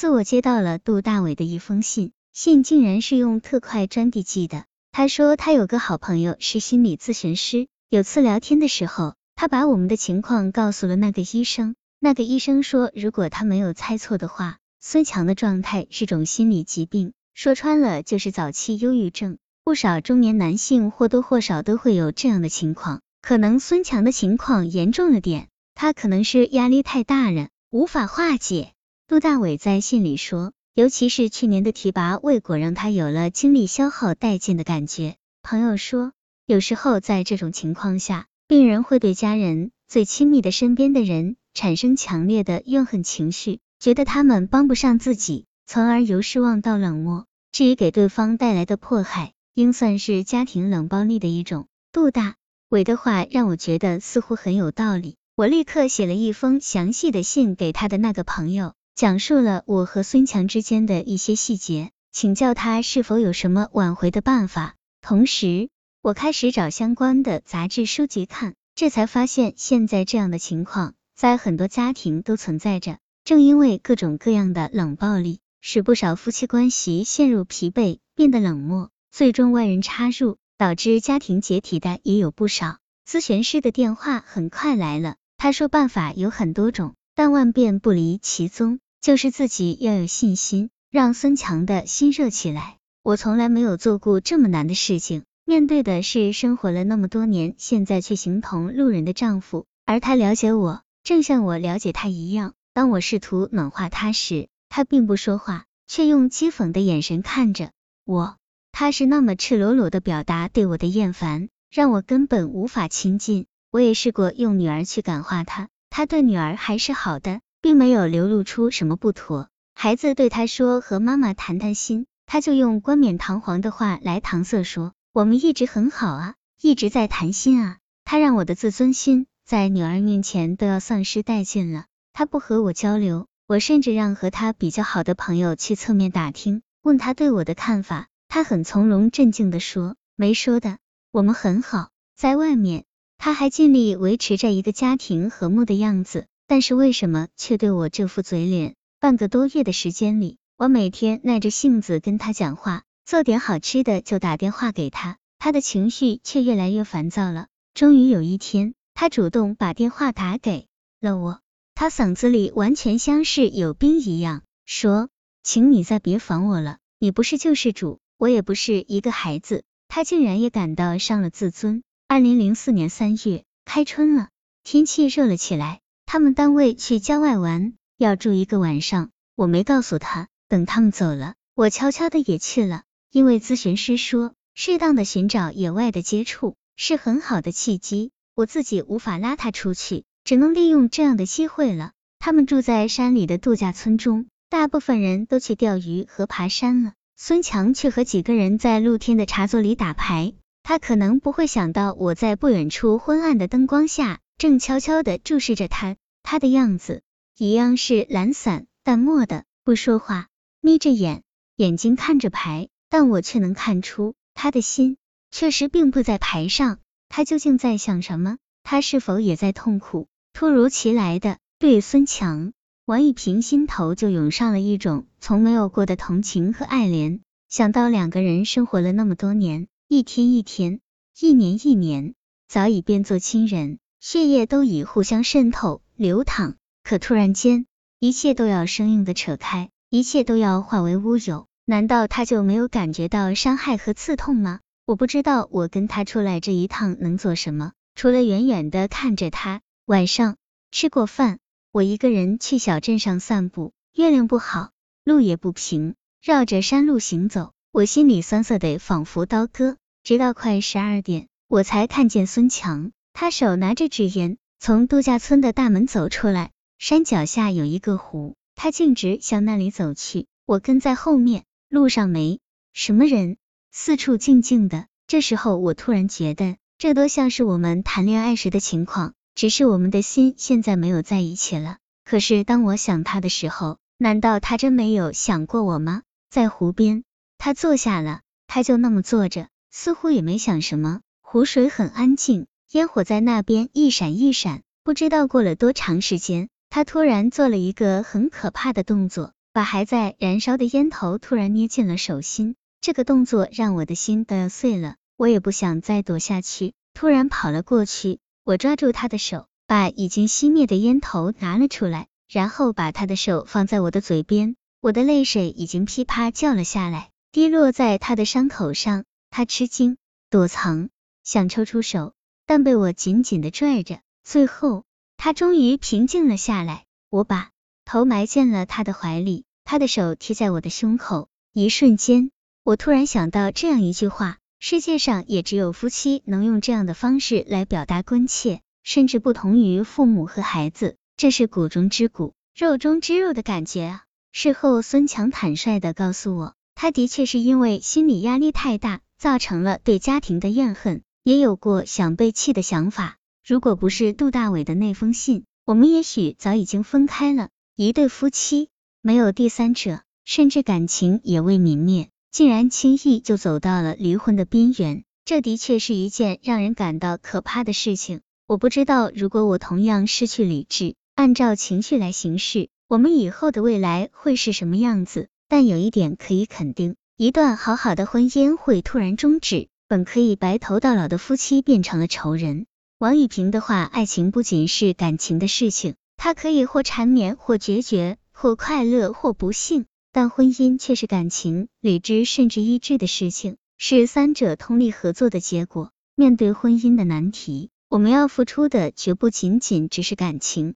自我接到了杜大伟的一封信，信竟然是用特快专递寄的。他说他有个好朋友是心理咨询师，有次聊天的时候，他把我们的情况告诉了那个医生。那个医生说，如果他没有猜错的话，孙强的状态是种心理疾病，说穿了就是早期忧郁症。不少中年男性或多或少都会有这样的情况，可能孙强的情况严重了点，他可能是压力太大了，无法化解。杜大伟在信里说，尤其是去年的提拔未果，让他有了精力消耗殆尽的感觉。朋友说，有时候在这种情况下，病人会对家人、最亲密的身边的人产生强烈的怨恨情绪，觉得他们帮不上自己，从而由失望到冷漠。至于给对方带来的迫害，应算是家庭冷暴力的一种。杜大伟的话让我觉得似乎很有道理，我立刻写了一封详细的信给他的那个朋友，讲述了我和孙强之间的一些细节，请教他是否有什么挽回的办法。同时，我开始找相关的杂志书籍看，这才发现现在这样的情况在很多家庭都存在着。正因为各种各样的冷暴力，使不少夫妻关系陷入疲惫，变得冷漠。最终外人插入，导致家庭解体的也有不少。咨询师的电话很快来了，他说办法有很多种，但万变不离其宗，就是自己要有信心，让孙强的心热起来。我从来没有做过这么难的事情，面对的是生活了那么多年，现在却形同路人的丈夫，而他了解我，正像我了解他一样。当我试图暖化他时，他并不说话，却用讥讽的眼神看着我。他是那么赤裸裸的表达对我的厌烦，让我根本无法亲近。我也试过用女儿去感化他，他对女儿还是好的，并没有流露出什么不妥。孩子对他说和妈妈谈谈心，他就用冠冕堂皇的话来搪塞说我们一直很好啊，一直在谈心啊。他让我的自尊心在女儿面前都要丧失殆尽了。他不和我交流，我甚至让和他比较好的朋友去侧面打听，问他对我的看法。他很从容镇静的说，没说的，我们很好，在外面，他还尽力维持着一个家庭和睦的样子，但是为什么却对我这副嘴脸？半个多月的时间里，我每天耐着性子跟他讲话，做点好吃的就打电话给他，他的情绪却越来越烦躁了。终于有一天，他主动把电话打给了我，他嗓子里完全像是有冰一样，说，请你再别烦我了，你不是救世主。我也不是一个孩子，他竟然也感到伤了自尊。二零零四年三月，开春了，天气热了起来。他们单位去郊外玩，要住一个晚上。我没告诉他，等他们走了，我悄悄的也去了。因为咨询师说，适当的寻找野外的接触是很好的契机。我自己无法拉他出去，只能利用这样的机会了。他们住在山里的度假村中，大部分人都去钓鱼和爬山了。孙强却和几个人在露天的茶座里打牌，他可能不会想到我在不远处昏暗的灯光下正悄悄的注视着他，他的样子一样是懒散淡漠的，不说话，眯着眼，眼睛看着牌，但我却能看出他的心确实并不在牌上，他究竟在想什么？他是否也在痛苦？突如其来的对孙强。王一平心头就涌上了一种从没有过的同情和爱怜，想到两个人生活了那么多年，一天一天，一年一年，早已变作亲人，血液都已互相渗透流淌，可突然间，一切都要生硬的扯开，一切都要化为乌有，难道他就没有感觉到伤害和刺痛吗？我不知道我跟他出来这一趟能做什么，除了远远的看着他。晚上吃过饭。我一个人去小镇上散步，月亮不好，路也不平，绕着山路行走，我心里酸涩的仿佛刀割。直到快十二点，我才看见孙强，他手拿着纸烟，从度假村的大门走出来。山脚下有一个湖，他径直向那里走去，我跟在后面。路上没什么人，四处静静的。这时候，我突然觉得，这多像是我们谈恋爱时的情况。只是我们的心现在没有在一起了。可是当我想他的时候，难道他真没有想过我吗？在湖边，他坐下了，他就那么坐着，似乎也没想什么。湖水很安静，烟火在那边一闪一闪。不知道过了多长时间，他突然做了一个很可怕的动作，把还在燃烧的烟头突然捏进了手心。这个动作让我的心都要碎了，我也不想再躲下去，突然跑了过去。我抓住他的手，把已经熄灭的烟头拿了出来，然后把他的手放在我的嘴边。我的泪水已经噼啪叫了下来，滴落在他的伤口上。他吃惊，躲藏，想抽出手，但被我紧紧的拽着。最后，他终于平静了下来。我把头埋进了他的怀里，他的手贴在我的胸口。一瞬间，我突然想到这样一句话：世界上也只有夫妻能用这样的方式来表达关切，甚至不同于父母和孩子。这是骨中之骨，肉中之肉的感觉啊！事后，孙强坦率的告诉我，他的确是因为心理压力太大。造成了对家庭的怨恨，也有过想被弃的想法。如果不是杜大伟的那封信，我们也许早已经分开了。一对夫妻没有第三者，甚至感情也未泯灭，竟然轻易就走到了离婚的边缘，这的确是一件让人感到可怕的事情。我不知道，如果我同样失去理智，按照情绪来行事，我们以后的未来会是什么样子？但有一点可以肯定。一段好好的婚姻会突然终止，本可以白头到老的夫妻变成了仇人。王雨萍的话，爱情不仅是感情的事情，它可以或缠绵，或决绝，或快乐，或不幸，但婚姻却是感情、理智甚至意志的事情，是三者通力合作的结果。面对婚姻的难题，我们要付出的绝不仅仅只是感情，